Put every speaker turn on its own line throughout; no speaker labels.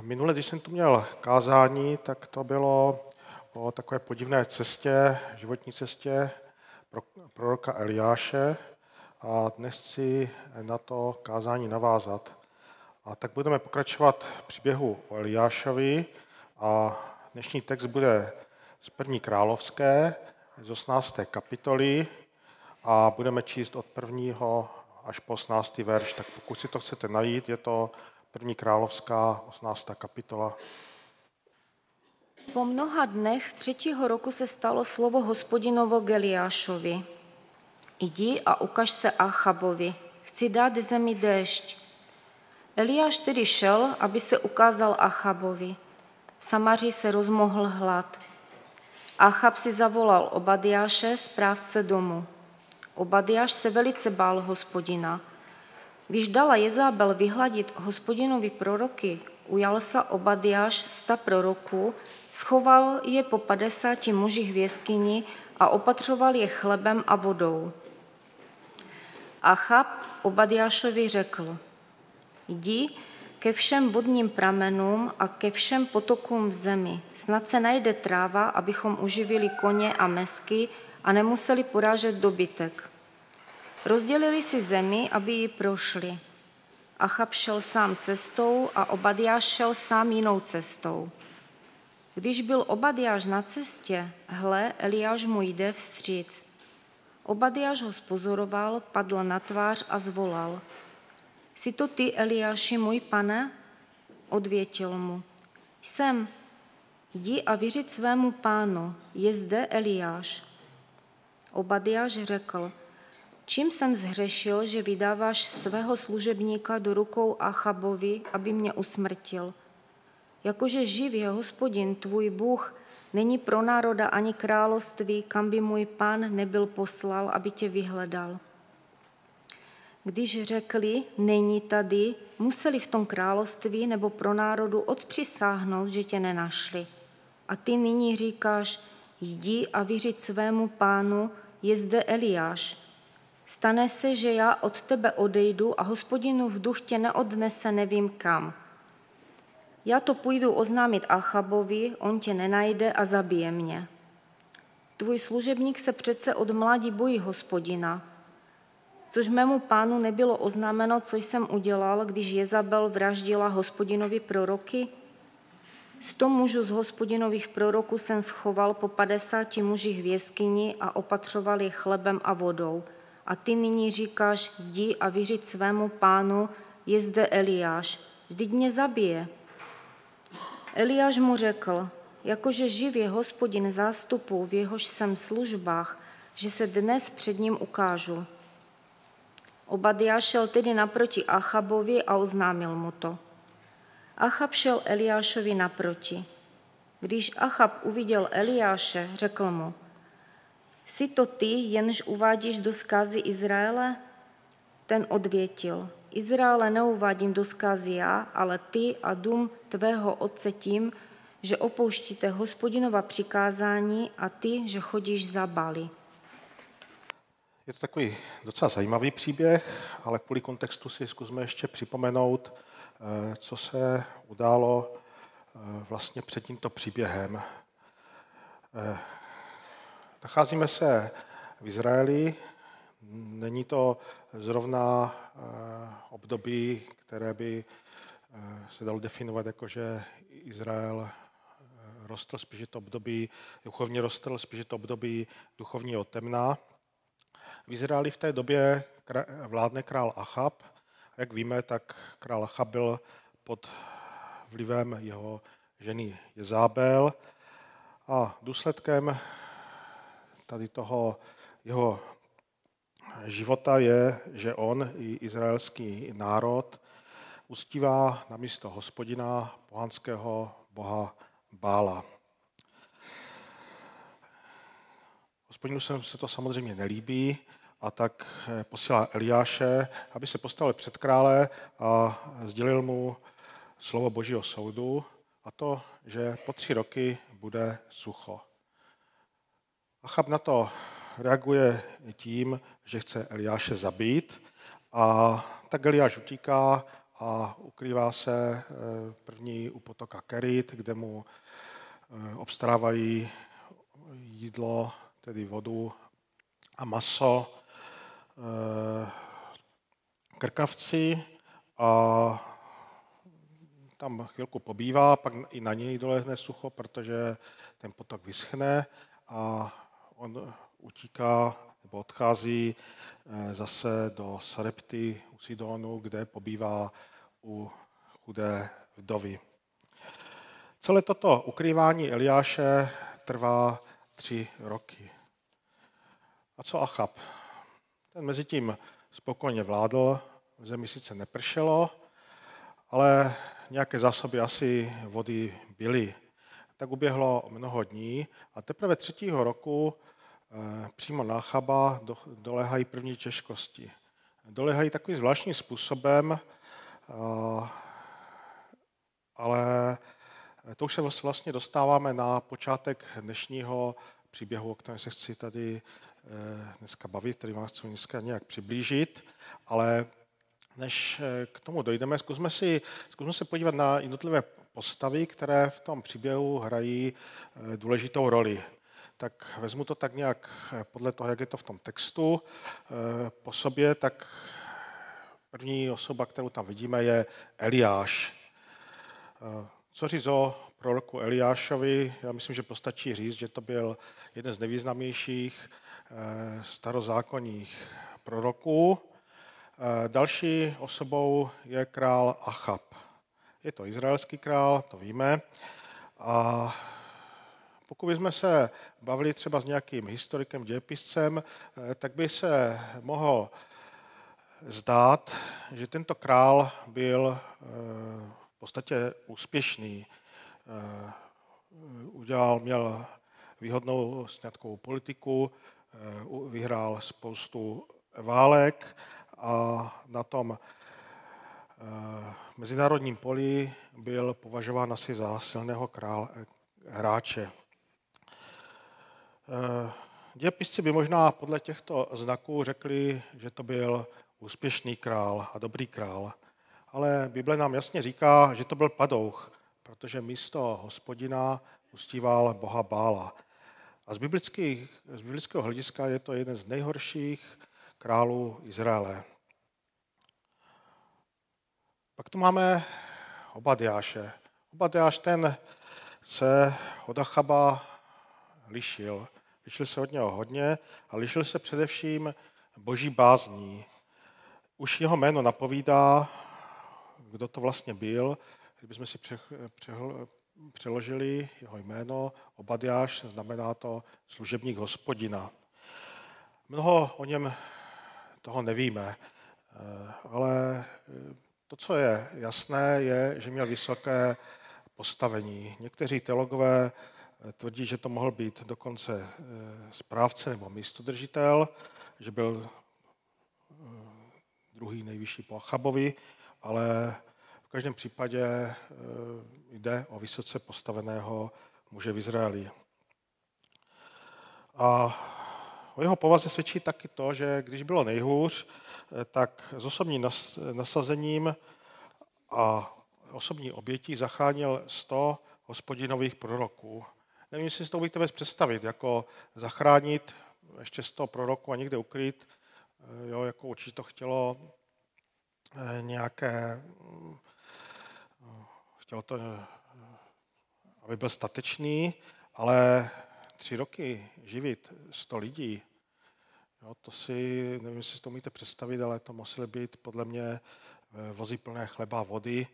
Minule, když jsem tu měl kázání, tak to bylo o takové podivné cestě, životní cestě pro proroka Eliáše a dnes chci na to kázání navázat. A tak budeme pokračovat v příběhu o Eliášovi a dnešní text bude z první královské, z 18. kapitoly a budeme číst od prvního až po 18. verš. Tak pokud si to chcete najít, je to první královská 18. kapitola.
Po mnoha dnech třetího roku se stalo slovo hospodinovo Geliášovi. Jdi a ukaž se Achabovi, chci dát zemi déšť. Eliáš tedy šel, aby se ukázal Achabovi. V Samaří se rozmohl hlad. Achab si zavolal Obadiáše, správce domu. Obadiáš se velice bál hospodina. Když dala Jezábel vyhladit hospodinovi proroky, ujal se Obadiáš sta proroků, schoval je po padesáti mužích v jeskyni a opatřoval je chlebem a vodou. Achab Obadiášovi řekl, jdi ke všem vodním pramenům a ke všem potokům v zemi. Snad se najde tráva, abychom uživili koně a mesky a nemuseli porážet dobytek. Rozdělili si zemi, aby ji prošli. Achab šel sám cestou a Obadiáš šel sám jinou cestou. Když byl Obadiáš na cestě, hle, Eliáš mu jde vstříc. Obadiáš ho spozoroval, padl na tvář a zvolal. Jsi to ty, Eliáši, můj pane? Odvětil mu. Jsem. Jdi a vyřiď svému pánu, je zde Eliáš. Obadiáš řekl, čím jsem zhřešil, že vydáváš svého služebníka do rukou Achabovi, aby mě usmrtil – Jakože živ je hospodin, tvůj Bůh, není pro národa ani království, kam by můj pán nebyl poslal, aby tě vyhledal. Když řekli, není tady, museli v tom království nebo pro národu odpřisáhnout, že tě nenašli. A ty nyní říkáš, jdi a vyřiď svému pánu, je zde Eliáš. Stane se, že já od tebe odejdu a hospodinu v duch tě neodnese nevím kam – já to půjdu oznámit Achabovi, on tě nenajde a zabije mě. Tvůj služebník se přece od mládí bojí hospodina, což mému pánu nebylo oznámeno, co jsem udělal, když Jezabel vraždila hospodinovi proroky? Sto mužů z hospodinových proroků jsem schoval po padesáti mužích v jeskyni a opatřoval je chlebem a vodou. A ty nyní říkáš, jdi a vyřiď svému pánu, je zde Eliáš, vždyť mě zabije. Eliáš mu řekl, jakože živ je hospodin zástupu, v jehož jsem službách, že se dnes před ním ukážu. Obadiáš šel tedy naproti Achabovi a oznámil mu to. Achab šel Eliášovi naproti. Když Achab uviděl Eliáše, řekl mu, jsi to ty, jenž uvádíš do zkázy Izraele? Ten odvětil, Izraele neuvádím do zkázy já, ale ty a dům tvého otce tím, že opouštíte hospodinova přikázání a ty, že chodíš za Bali.
Je to takový docela zajímavý příběh, ale kvůli kontextu si zkusme ještě připomenout, eh, co se událo eh, vlastně před tímto příběhem. Nacházíme se v Izraeli, Není to zrovna eh, období, které by eh, se dalo definovat jako, že Izrael eh, rostl, spíš je to období, duchovně rostl, spíš je to období duchovního temna. V Izraeli v té době vládne král Achab. Jak víme, tak král Achab byl pod vlivem jeho ženy Jezábel a důsledkem tady toho jeho života je, že on i izraelský národ uctívá na místo hospodina pohanského boha Bála. Hospodinu se to samozřejmě nelíbí a tak posílá Eliáše, aby se postavil před krále a sdělil mu slovo božího soudu a to, že po tři roky bude sucho. Achab na to reaguje tím, že chce Eliáše zabít a tak Eliáš utíká a ukrývá se první u potoka Kerit, kde mu obstarávají jídlo, tedy vodu a maso krkavci a tam chvilku pobývá, pak i na něj dolehne sucho, protože ten potok vyschne a on utíká nebo odchází eh, zase do Sarepty u Sidonu, kde pobývá u chudé vdovy. Celé toto ukrývání Eliáše trvá tři roky. A co Achab? Ten mezi tím spokojně vládl, v zemi sice nepršelo, ale nějaké zásoby asi vody byly. Tak uběhlo mnoho dní a teprve třetího roku přímo na Chaba dolehají první těžkosti. Dolehají takovým zvláštním způsobem, eh, ale to už se vlastně dostáváme na počátek dnešního příběhu, o kterém se chci tady eh, dneska bavit, který vás chci dneska nějak přiblížit, ale než eh, k tomu dojdeme, zkusme, si, zkusme se podívat na jednotlivé postavy, které v tom příběhu hrají eh, důležitou roli. Tak vezmu to tak nějak eh, podle toho, jak je to v tom textu po sobě, tak první osoba, kterou tam vidíme, je Eliáš. Co říct o proroku Eliášovi? Já myslím, že postačí říct, že to byl jeden z nejvýznamnějších starozákonních proroků, Eh, další osobou je král Achab. Je to izraelský král, to víme. A pokud bychom se bavili třeba s nějakým historikem, dějepiscem, eh, tak by se mohl zdát, že tento král byl eh, v podstatě úspěšný. Udělal, měl výhodnou sňatkovou politiku, vyhrál spoustu válek a na tom eh, mezinárodním poli byl považován asi za silného král, eh, hráče. Eh, dějepisci by možná podle těchto znaků řekli, že to byl úspěšný král a dobrý král, ale Bible nám jasně říká, že to byl padouch, protože místo hospodina ustíval boha Bála. A z, z biblického hlediska je to jeden z nejhorších králů Izraele. Pak tu máme Obadiáše. Obadiáš ten se od Achaba lišil. Lišil se od něho hodně a lišil se především boží bázní. Už jeho jméno napovídá, kdo to vlastně byl. Kdybychom si přeložili jeho jméno, Obadiáš, znamená to služebník hospodina. Mnoho o něm toho nevíme, eh, ale to, co je jasné, je, že měl vysoké postavení. Někteří teologové eh, tvrdí, že to mohl být dokonce eh, správce nebo místodržitel, že byl eh, druhý nejvyšší po Achabovi, ale v každém případě jde o vysoce postaveného muže v Izraeli. A o jeho povaze svědčí taky to, že když bylo nejhůř, tak s osobním nasazením a osobní obětí zachránil 100 hospodinových proroků. Nevím, jestli si to umíte bez představit, jako zachránit ještě 100 proroků a někde ukryt, eh, jo, jako určitě to chtělo eh, nějaké, eh, chtělo to, aby byl statečný, ale tři roky živit 100 lidí, Jo, to si, nevím, jestli si to umíte představit, ale to musely být podle mě vozy plné chleba a vody,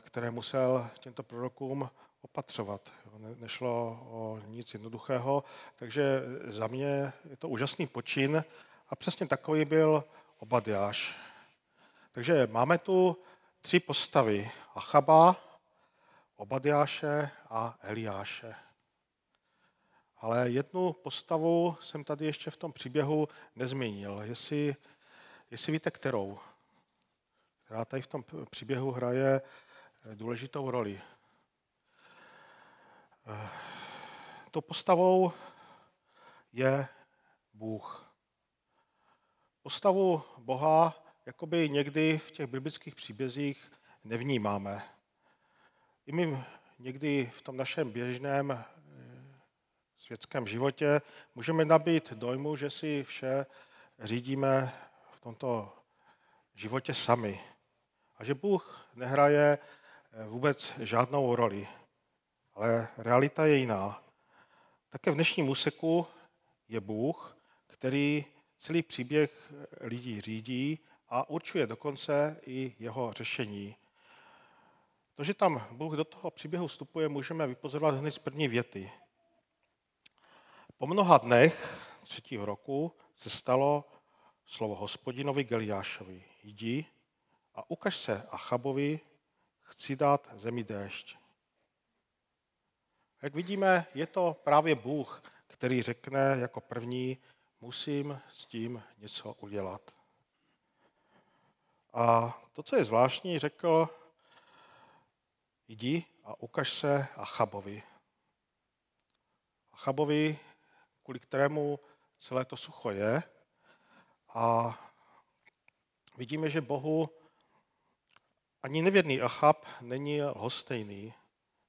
které musel těmto prorokům opatřovat. Ne, nešlo o nic jednoduchého, takže za mě je to úžasný počin a přesně takový byl Obadiáš. Takže máme tu tři postavy. Achaba, Obadiáše a Eliáše. Ale jednu postavu jsem tady ještě v tom příběhu nezmínil. Jestli, jestli víte, kterou, která tady v tom příběhu hraje eh, důležitou roli. Tou postavou je Bůh. Postavu Boha jakoby někdy v těch biblických příbězích nevnímáme. I my někdy v tom našem běžném eh, světském životě můžeme nabít dojmu, že si vše řídíme v tomto životě sami. A že Bůh nehraje eh, vůbec žádnou roli. Ale realita je jiná. Také v dnešním úseku je Bůh, který celý příběh lidí řídí a určuje dokonce i jeho řešení. To, že tam Bůh do toho příběhu vstupuje, můžeme vypozorovat hned z první věty. Po mnoha dnech třetího roku se stalo slovo hospodinovi Geliášovi. Jdi a ukaž se Achabovi, chci dát zemi déšť. Jak vidíme, je to právě Bůh, který řekne jako první, musím s tím něco udělat. A to, co je zvláštní, řekl, jdi a ukaž se Achabovi. Achabovi, kvůli kterému celé to sucho je. A vidíme, že Bohu ani nevěrný Achab není lhostejný,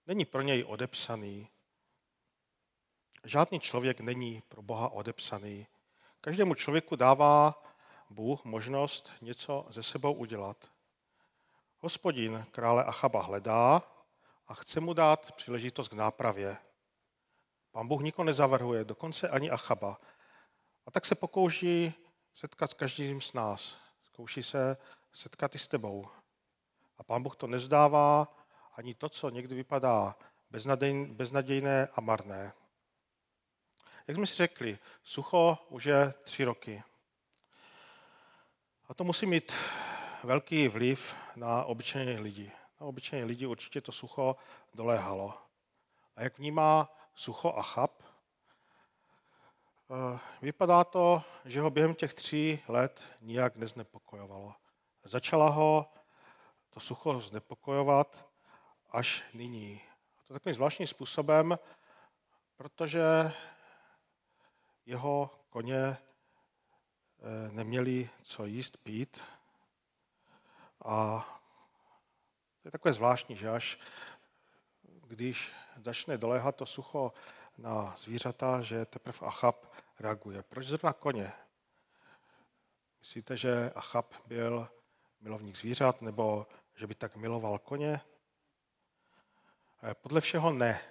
není pro něj odepsaný. Žádný člověk není pro Boha odepsaný. Každému člověku dává Bůh možnost něco ze sebou udělat. Hospodin krále Achaba hledá a chce mu dát příležitost k nápravě. Pán Bůh nikoho nezavrhuje, dokonce ani Achaba. A tak se pokouší setkat s každým z nás. Zkouší se setkat i s tebou. A pán Bůh to nezdává ani to, co někdy vypadá beznadějné a marné. Jak jsme si řekli, sucho už je tři roky. A to musí mít velký vliv na obyčejné lidi. Na obyčejné lidi určitě to sucho doléhalo. A jak vnímá sucho a chab? Eh, vypadá to, že ho během těch tří let nijak neznepokojovalo. Začala ho to sucho znepokojovat až nyní. A to takovým zvláštním způsobem, protože jeho koně eh, neměli co jíst, pít. A to je takové zvláštní, že až když začne doléhat to sucho na zvířata, že teprve Achab reaguje. Proč zrovna koně? Myslíte, že Achab byl milovník zvířat, nebo že by tak miloval koně? Eh, podle všeho ne.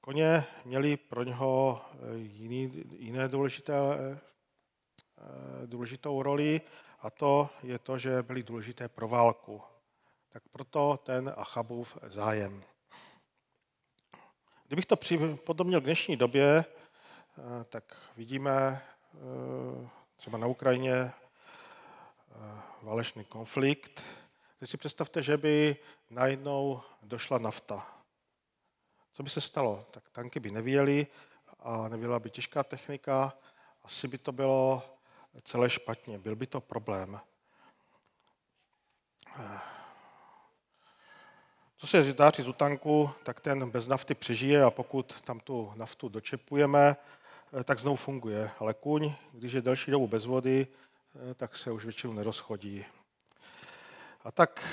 Koně měli pro něho eh, jiný, jiné důležité, eh, důležitou roli a to je to, že byly důležité pro válku. Tak proto ten Achabův zájem. Kdybych to připodobnil k dnešní době, tak vidíme třeba na Ukrajině válečný konflikt. Teď si představte, že by najednou došla nafta. Co by se stalo? Tak tanky by nevěly a nevěla by těžká technika, asi by to bylo celé špatně, byl by to problém. Co se zdáří z tanku, tak ten bez nafty přežije a pokud tam tu naftu dočepujeme, tak znovu funguje. Ale kuň, když je delší dobu bez vody, tak se už většinou nerozchodí. A tak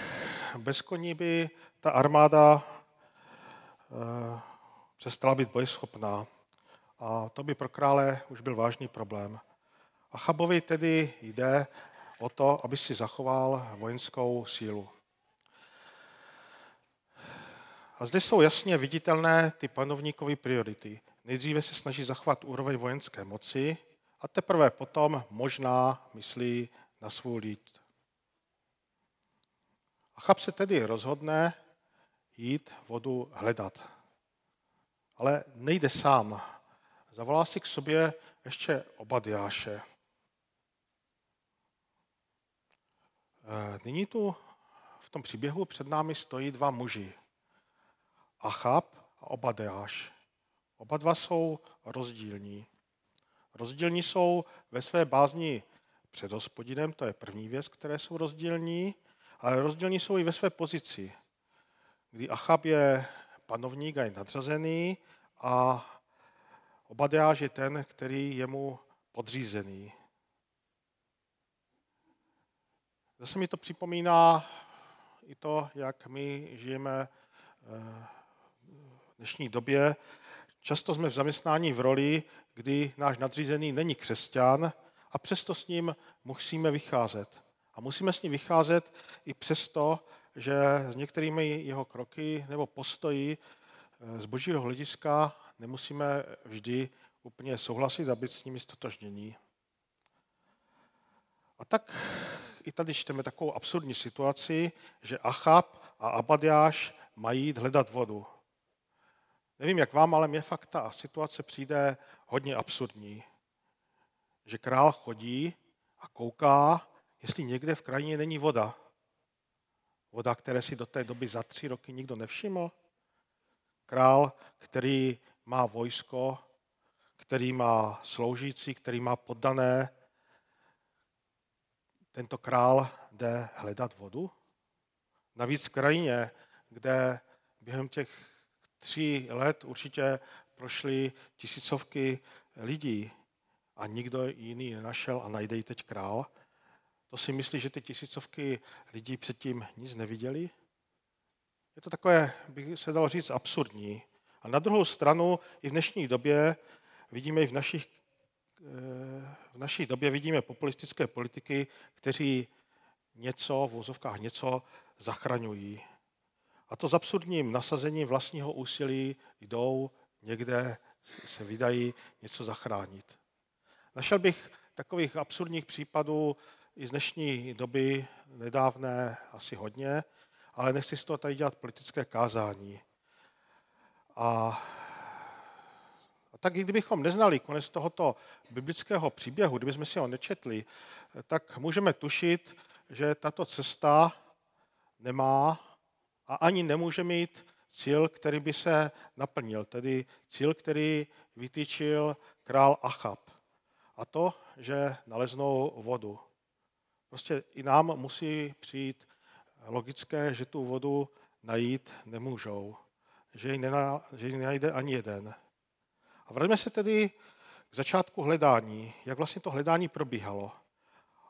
bez koní by ta armáda eh, přestala být bojeschopná. A to by pro krále už byl vážný problém. A Chabovi tedy jde o to, aby si zachoval vojenskou sílu. A zde jsou jasně viditelné ty panovníkové priority. Nejdříve se snaží zachovat úroveň vojenské moci a teprve potom možná myslí na svůj lid. Achab se tedy rozhodne jít vodu hledat. Ale nejde sám. Zavolá si k sobě ještě Obadiáše. Eh, nyní tu v tom příběhu před námi stojí dva muži. Achab a Obadiáš. Oba dva jsou rozdílní. Rozdílní jsou ve své bázni před hospodinem, to je první věc, které jsou rozdílní, ale rozdílní jsou i ve své pozici, kdy Achab je panovník a je nadřazený a Obadeáš je ten, který je mu podřízený. Zase mi to připomíná i to, jak my žijeme eh, v dnešní době. Často jsme v zaměstnání v roli, kdy náš nadřízený není křesťan a přesto s ním musíme vycházet. A musíme s ním vycházet i přesto, že s některými jeho kroky nebo postoji eh, z božího hlediska nemusíme vždy úplně souhlasit a být s nimi stotožnění. A tak i tady čteme takovou absurdní situaci, že Achab a Abadiáš mají jít hledat vodu. Nevím, jak vám, ale mě fakt ta situace přijde hodně absurdní. Že král chodí a kouká, jestli někde v krajině není voda. Voda, které si do té doby za tři roky nikdo nevšiml. Král, který má vojsko, který má sloužící, který má poddané, tento král jde hledat vodu. Navíc v krajině, kde během těch tří let určitě prošly tisícovky lidí a nikdo jiný nenašel a najde ji teď král, to si myslí, že ty tisícovky lidí předtím nic neviděli? Je to takové, bych se dalo říct, absurdní. A na druhou stranu i v dnešní době vidíme i v našich v naší době vidíme populistické politiky, kteří něco, v vozovkách něco zachraňují. A to s absurdním nasazením vlastního úsilí jdou někde, se vydají něco zachránit. Našel bych takových absurdních případů i z dnešní doby nedávné asi hodně, ale nechci z toho tady dělat politické kázání. A tak i kdybychom neznali konec tohoto biblického příběhu, kdybychom si ho nečetli, tak můžeme tušit, že tato cesta nemá a ani nemůže mít cíl, který by se naplnil, tedy cíl, který vytýčil král Achab. A to, že naleznou vodu. Prostě i nám musí přijít logické, že tu vodu najít nemůžou, že ji, nená, že ji najde ani jeden. A vraťme se tedy k začátku hledání, jak vlastně to hledání probíhalo.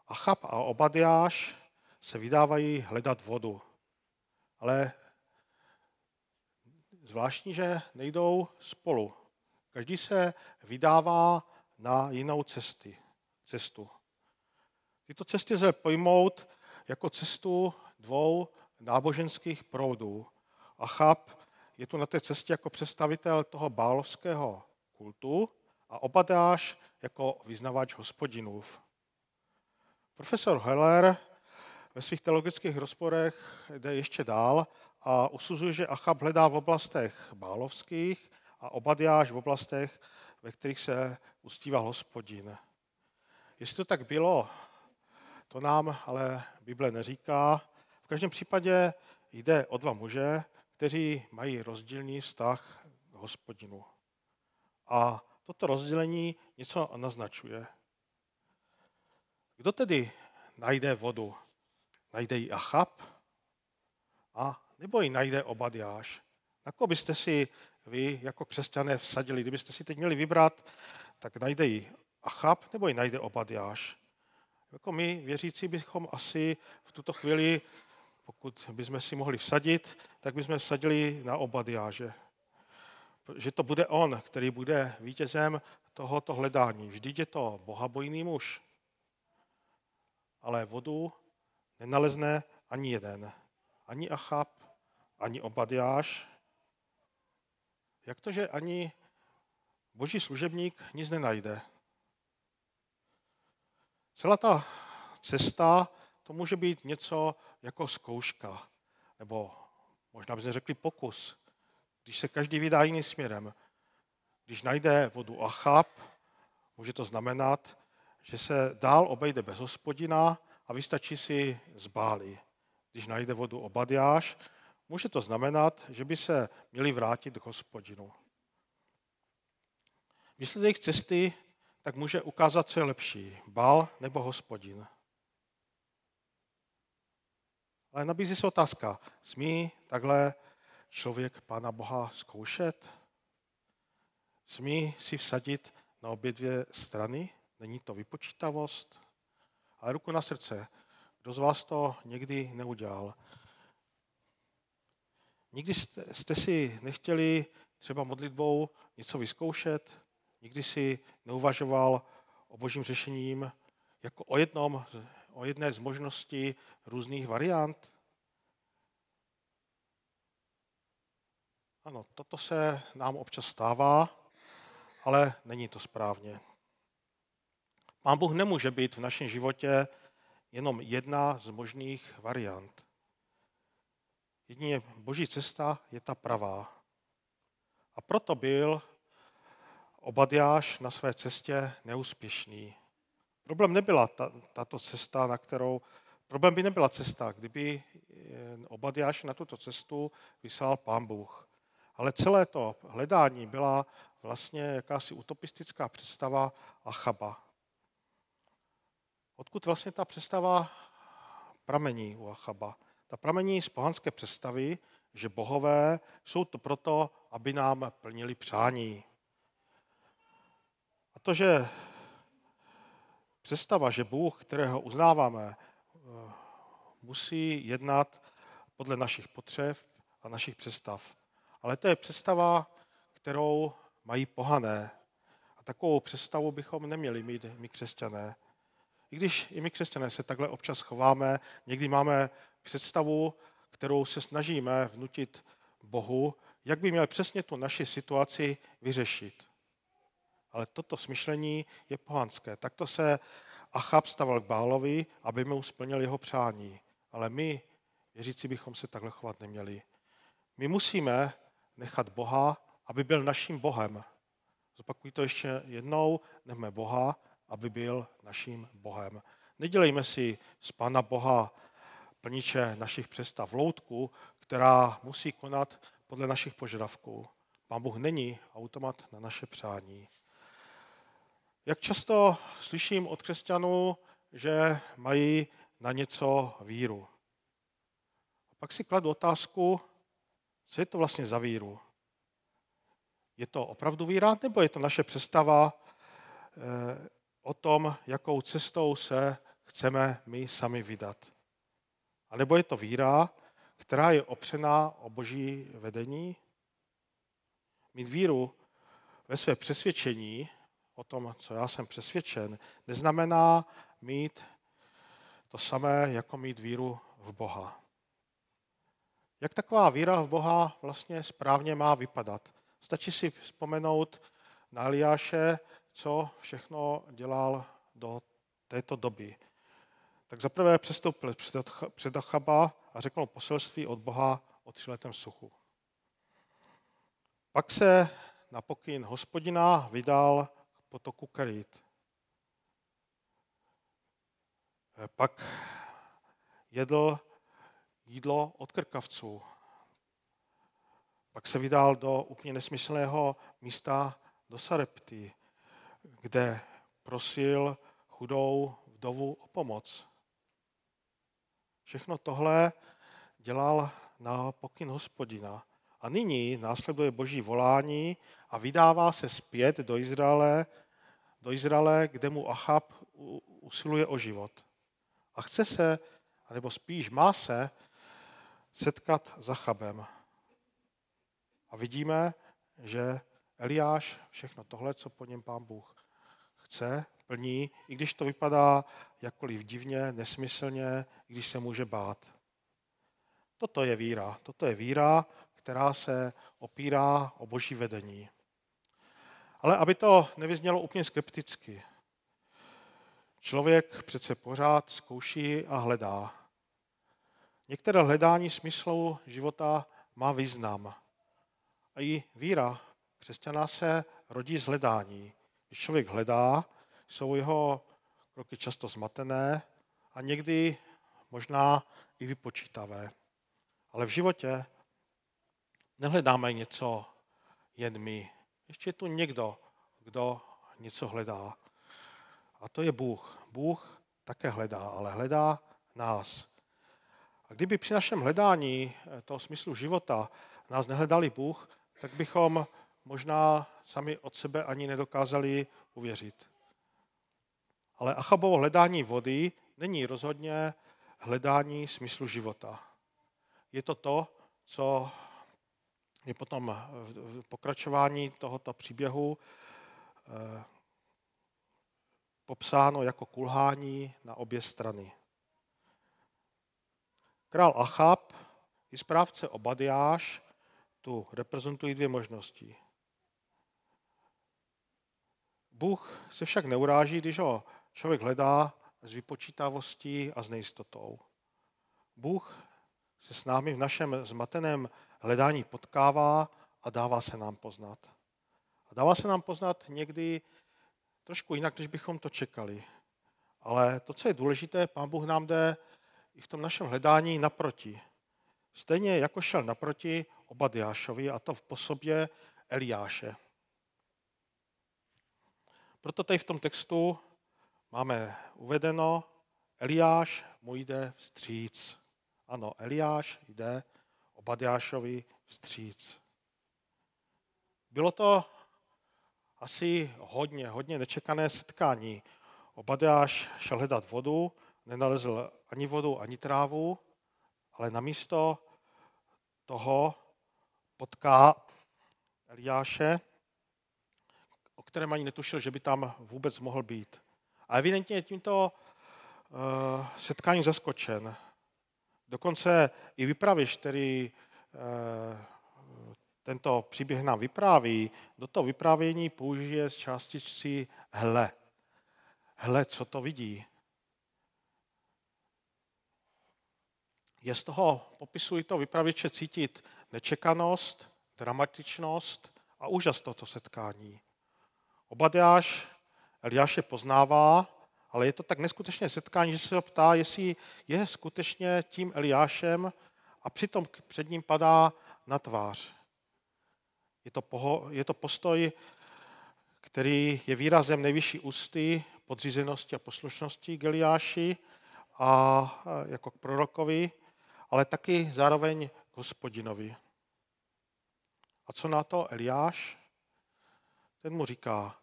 Achab a Obadiáš se vydávají hledat vodu. Ale zvláštní, že nejdou spolu. Každý se vydává na jinou cesty, cestu. Tyto cesty lze pojmout jako cestu dvou náboženských proudů. Achab je tu na té cestě jako představitel toho bálovského kultu a Obadáš jako vyznavač hospodinův. Profesor Heller ve svých teologických rozporech jde ještě dál a usuzuje, že Achab hledá v oblastech bálovských a Obadiáš v oblastech, ve kterých se ustívá hospodin. Jestli to tak bylo, to nám ale Bible neříká. V každém případě jde o dva muže, kteří mají rozdílný vztah k hospodinu. A toto rozdělení něco naznačuje. Kdo tedy najde vodu? Najde ji Achab? A nebo ji najde Obadiáš? Na koho byste si vy jako křesťané vsadili? Kdybyste si teď měli vybrat, tak najde ji Achab nebo ji najde Obadiáš? Jako my, věřící, bychom asi v tuto chvíli, pokud bychom si mohli vsadit, tak bychom vsadili na Obadiáže že to bude on, který bude vítězem tohoto hledání. Vždyť je to bohabojný muž. Ale vodu nenalezne ani jeden. Ani Achab, ani Obadiáš. Jak to, že ani boží služebník nic nenajde? Celá ta cesta, to může být něco jako zkouška, nebo možná bychom řekli pokus když se každý vydá jiným směrem. Když najde vodu Achab, může to znamenat, že se dál obejde bez hospodina a vystačí si zbáli. Když najde vodu Obadiáš, může to znamenat, že by se měli vrátit k hospodinu. Výsledek cesty tak může ukázat, co je lepší, bál nebo hospodin. Ale nabízí se otázka, smí takhle člověk Pána Boha zkoušet? Smí si vsadit na obě dvě strany? Není to vypočítavost? Ale ruku na srdce, Kdo z vás to někdy neudělal? Nikdy jste, jste si nechtěli třeba modlitbou něco vyzkoušet? Nikdy si neuvažoval o božím řešením jako o, jednom, o jedné z možností různých variant? Ano, toto se nám občas stává, ale není to správně. Pán Bůh nemůže být v našem životě jenom jedna z možných variant. Jedině boží cesta je ta pravá. A proto byl Obadiáš na své cestě neúspěšný. Problém nebyla ta, tato cesta, na kterou... Problém by nebyla cesta, kdyby Obadiáš na tuto cestu vyslal pán Bůh. Ale celé to hledání byla vlastně jakási utopistická představa Achaba. Odkud vlastně ta představa pramení u Achaba? Ta pramení z pohanské představy, že bohové jsou to proto, aby nám plnili přání. A to, že představa, že Bůh, kterého uznáváme, eh, musí jednat podle našich potřeb a našich představ. Ale to je představa, kterou mají pohané. A takovou představu bychom neměli mít my křesťané. I když i my křesťané se takhle občas chováme, někdy máme představu, kterou se snažíme vnutit Bohu, jak by měl přesně tu naši situaci vyřešit. Ale toto smyšlení je pohanské. Takto se Achab staval k Bálovi, aby mu splnil jeho přání. Ale my, věřící, bychom se takhle chovat neměli. My musíme nechat Boha, aby byl naším Bohem. Zopakuji to ještě jednou, nechme Boha, aby byl naším Bohem. Nedělejme si z Pána Boha plniče našich představ loutku, která musí konat podle našich požadavků. Pán Bůh není automat na naše přání. Jak často slyším od křesťanů, že mají na něco víru. A pak si kladu otázku, co je to vlastně za víru. Je to opravdu víra, nebo je to naše představa eh, o tom, jakou cestou se chceme my sami vydat? A nebo je to víra, která je opřená o boží vedení? Mít víru ve své přesvědčení o tom, co já jsem přesvědčen, neznamená mít to samé, jako mít víru v Boha. Jak taková víra v Boha vlastně správně má vypadat? Stačí si vzpomenout na Eliáše, co všechno dělal do této doby. Tak zaprvé přestoupil před Achaba a řekl poselství od Boha o třiletém suchu. Pak se na pokyn hospodina vydal potoku Kerit. Pak jedl jídlo od krkavců. Pak se vydal do úplně nesmyslného místa do Sarepty, kde prosil chudou vdovu o pomoc. Všechno tohle dělal na pokyn hospodina. A nyní následuje boží volání a vydává se zpět do Izraele, do Izraele, kde mu Achab usiluje o život. A chce se, nebo spíš má se, setkat za Chabem. A vidíme, že Eliáš všechno tohle, co po něm pán Bůh chce, plní, i když to vypadá jakkoliv divně, nesmyslně, i když se může bát. Toto je víra. Toto je víra, která se opírá o boží vedení. Ale aby to nevyznělo úplně skepticky, člověk přece pořád zkouší a hledá. Některé hledání smyslu života má význam. A i víra křesťana se rodí z hledání. Když člověk hledá, jsou jeho kroky často zmatené a někdy možná i vypočítavé. Ale v životě nehledáme něco jen my. Ještě je tu někdo, kdo něco hledá. A to je Bůh. Bůh také hledá, ale hledá nás. A kdyby při našem hledání eh, toho smyslu života nás nehledali Bůh, tak bychom možná sami od sebe ani nedokázali uvěřit. Ale Achabovo hledání vody není rozhodně hledání smyslu života. Je to to, co je potom v pokračování tohoto příběhu eh, popsáno jako kulhání na obě strany. Král Achab i správce Obadiáš tu reprezentují dvě možnosti. Bůh se však neuráží, když ho člověk hledá s vypočítavostí a s nejistotou. Bůh se s námi v našem zmateném hledání potkává a dává se nám poznat. A dává se nám poznat někdy trošku jinak, než bychom to čekali. Ale to, co je důležité, Pán Bůh nám jde i v tom našem hledání naproti. Stejně jako šel naproti Obadiášovi, a to v posobě Eliáše. Proto tady v tom textu máme uvedeno, Eliáš mu jde vstříc. Ano, Eliáš jde Obadiášovi vstříc. Bylo to asi hodně, hodně nečekané setkání. Obadiáš šel hledat vodu, nenalezl ani vodu, ani trávu, ale namísto toho potká Eliáše, o kterém ani netušil, že by tam vůbec mohl být. A evidentně je tímto uh, setkání zaskočen. Dokonce i vypravěš, který uh, tento příběh nám vypráví, do toho vyprávění použije z částičci hle. Hle, co to vidí. Je z toho, popisují to vypravěče, cítit nečekanost, dramatičnost a úžas tohoto setkání. Obadiáš Eliáše poznává, ale je to tak neskutečné setkání, že se ho ptá, jestli je skutečně tím Eliášem a přitom před ním padá na tvář. Je to, poho, je to postoj, který je výrazem nejvyšší ústy, podřízenosti a poslušnosti k Eliáši a jako k prorokovi, ale taky zároveň k hospodinovi. A co na to Eliáš? Ten mu říká,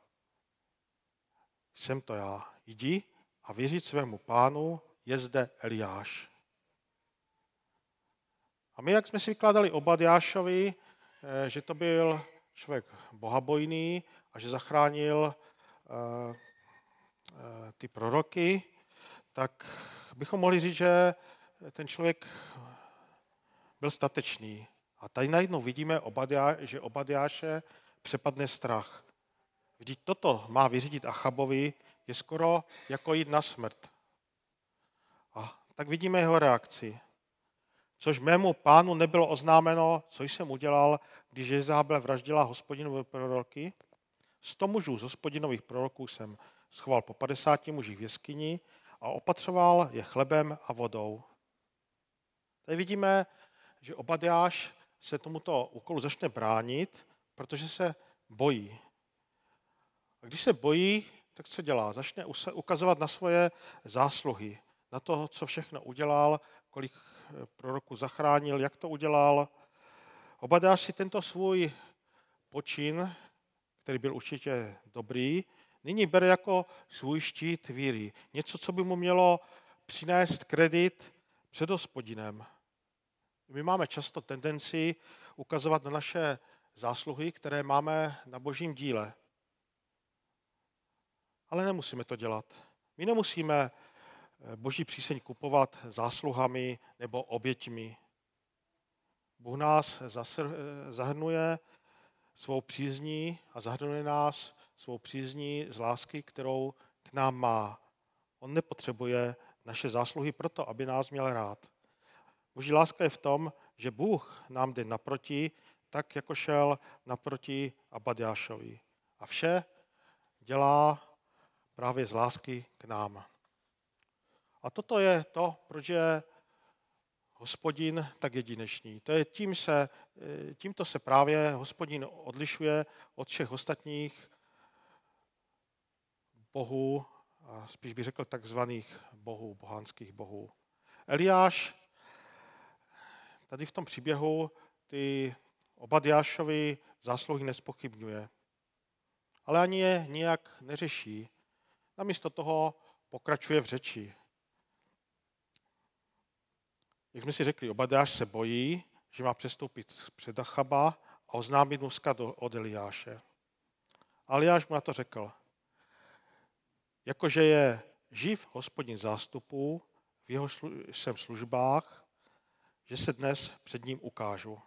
jsem to já, jdi a věřit svému pánu, je zde Eliáš. A my, jak jsme si vykládali o Badiášovi, eh, že to byl člověk bohabojný a že zachránil eh, eh, ty proroky, tak bychom mohli říct, že ten člověk byl statečný. A tady najednou vidíme, že Obadiáše přepadne strach. Vždyť toto má vyřídit Achabovi, je skoro jako jít na smrt. A tak vidíme jeho reakci. Což mému pánu nebylo oznámeno, co jsem udělal, když Jezábel vraždila hospodinové proroky. Sto mužů z hospodinových proroků jsem schoval po 50 mužích v jeskyni a opatřoval je chlebem a vodou. Tady vidíme, že Obadiáš se tomuto úkolu začne bránit, protože se bojí. A když se bojí, tak co dělá? Začne ukazovat na svoje zásluhy, na to, co všechno udělal, kolik eh, proroků zachránil, jak to udělal. Obadáš si tento svůj počin, který byl určitě dobrý, nyní bere jako svůj štít víry. Něco, co by mu mělo přinést kredit před hospodinem. My máme často tendenci ukazovat na naše zásluhy, které máme na božím díle. Ale nemusíme to dělat. My nemusíme eh, boží příseň kupovat zásluhami nebo oběťmi. Bůh nás eh, zahrnuje svou přízní a zahrnuje nás svou přízní z lásky, kterou k nám má. On nepotřebuje naše zásluhy proto, aby nás měl rád. Boží láska je v tom, že Bůh nám jde naproti, tak jako šel naproti Abadiášovi. A vše dělá právě z lásky k nám. A toto je to, proč je hospodin tak jedinečný. To je tím se, tímto se právě hospodin odlišuje od všech ostatních bohů, a spíš bych řekl takzvaných bohů, bohánských bohů. Eliáš tady v tom příběhu ty Obadiášovi zásluhy nespochybňuje, ale ani je nijak neřeší. Namísto toho pokračuje v řeči. jak jsme si řekli, Obadáš se bojí, že má přestoupit před Achaba a oznámit mu vzkaz od Eliáše. Eliáš mu na to řekl, jakože je živ hospodin zástupů, v jeho jsem službách, že se dnes před ním ukážu.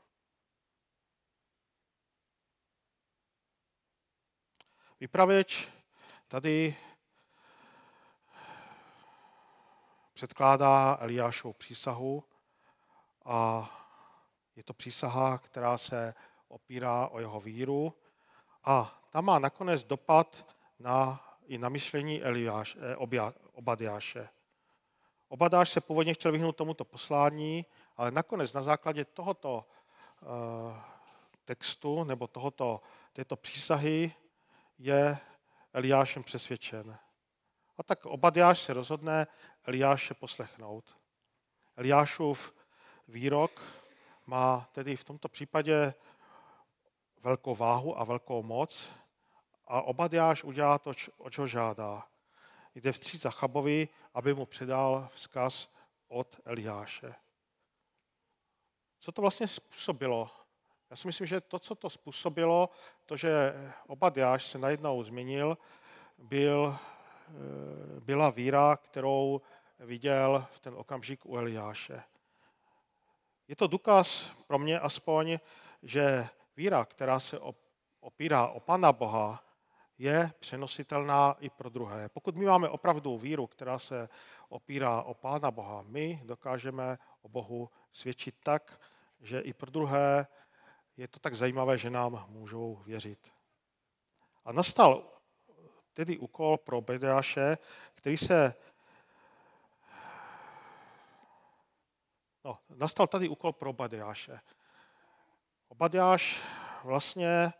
Vypravěč tady předkládá Eliášovu přísahu a je to přísaha, která se opírá o jeho víru a ta má nakonec dopad na, i na myšlení Eliáš, eh, Obadiáše. Obadáš se původně chtěl vyhnout tomuto poslání, ale nakonec na základě tohoto uh, textu nebo tohoto, této přísahy je Eliášem přesvědčen. A tak Obadiáš se rozhodne Eliáše poslechnout. Eliášův výrok má tedy v tomto případě velkou váhu a velkou moc a Obadiáš udělá to, o čo žádá. Jde vstříc Chabovi, aby mu předal vzkaz od Eliáše. Co to vlastně způsobilo? Já si myslím, že to, co to způsobilo, to, že Obadiáš se najednou změnil, byl, byla víra, kterou viděl v ten okamžik u Eliáše. Je to důkaz pro mě aspoň, že víra, která se opírá o Pana Boha, je přenositelná i pro druhé. Pokud my máme opravdu víru, která se opírá o Pána Boha, my dokážeme o Bohu svědčit tak, že i pro druhé je to tak zajímavé, že nám můžou věřit. A nastal tedy úkol pro Bedáše, který se No, nastal tady úkol pro Obadiáše. Obadiáš vlastně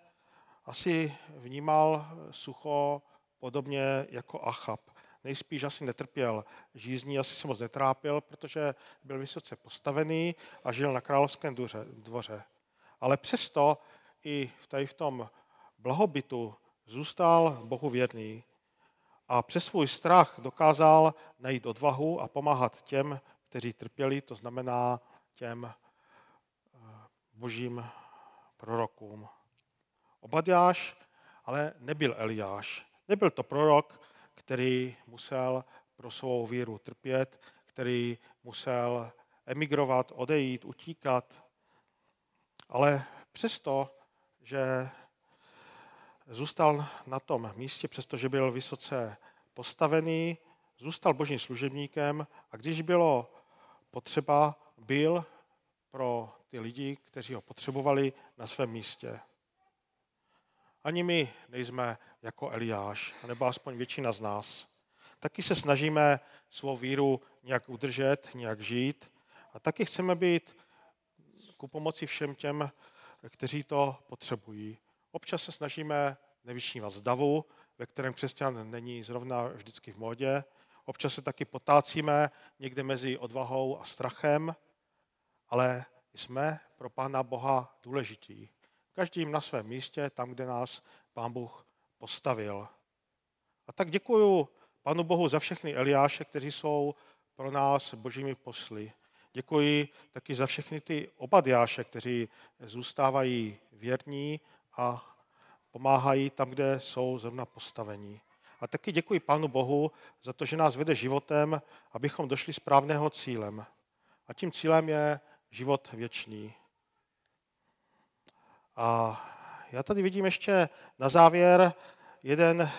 asi vnímal sucho podobně jako Achab. Nejspíš asi netrpěl žízní, asi se moc netrápil, protože byl vysoce postavený a žil na královském dvoře. Ale přesto i v, tady v tom blahobytu zůstal Bohu věrný a přes svůj strach dokázal najít odvahu a pomáhat těm, kteří trpěli, to znamená těm eh, božím prorokům. Obadiáš ale nebyl Eliáš. Nebyl to prorok, který musel pro svou víru trpět, který musel emigrovat, odejít, utíkat. Ale přesto, že zůstal na tom místě, přestože byl vysoce postavený, zůstal božím služebníkem a když bylo potřeba, byl pro ty lidi, kteří ho potřebovali na svém místě. Ani my nejsme jako Eliáš, nebo aspoň většina z nás. Taky se snažíme svou víru nějak udržet, nějak žít a taky chceme být ku pomoci všem těm, kteří to potřebují. Občas se snažíme nevyšnívat z davu, ve kterém křesťan není zrovna vždycky v módě. Občas se taky potácíme někde mezi odvahou a strachem, ale jsme pro Pána Boha důležití. Každým na svém místě, tam, kde nás Pán Bůh postavil. A tak děkuju Panu Bohu za všechny Eliáše, kteří jsou pro nás božími posly. Děkuji taky za všechny ty obadiáše, kteří zůstávají věrní a pomáhají tam, kde jsou zrovna postavení. A taky děkuji Pánu Bohu za to, že nás vede životem, abychom došli správného cílem. A tím cílem je život věčný. A já tady vidím ještě na závěr jeden eh,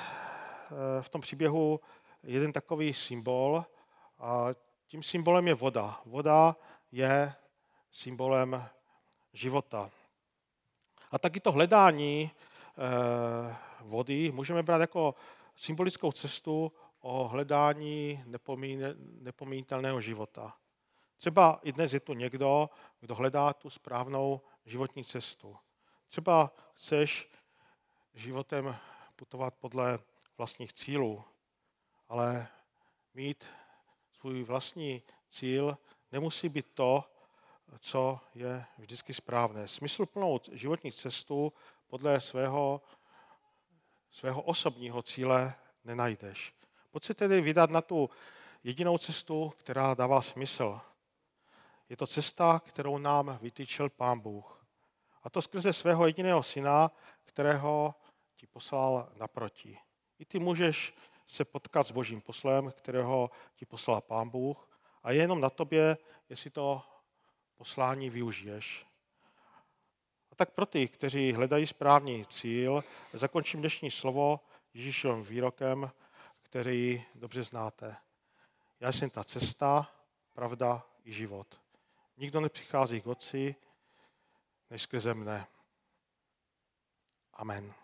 v tom příběhu jeden takový symbol. A tím symbolem je voda. Voda je symbolem života. A taky to hledání eh, vody můžeme brát jako symbolickou cestu o hledání nepomínitelného života. Třeba i dnes je tu někdo, kdo hledá tu správnou životní cestu. Třeba chceš životem putovat podle vlastních cílů, ale mít svůj vlastní cíl nemusí být to, co je vždycky správné. Smysluplnou životní cestu podle svého, svého osobního cíle nenajdeš. Pojď se tedy vydat na tu jedinou cestu, která dává smysl. Je to cesta, kterou nám vytýčil Pán Bůh. A to skrze svého jediného syna, kterého ti poslal naproti. I ty můžeš se potkat s božím poslem, kterého ti poslal Pán Bůh a je jenom na tobě, jestli to poslání využiješ. A tak pro ty, kteří hledají správný cíl, zakončím dnešní slovo Ježíšovým výrokem, který dobře znáte. Já jsem ta cesta, pravda i život. Nikdo nepřichází k Otci, než skrze mne. Amen.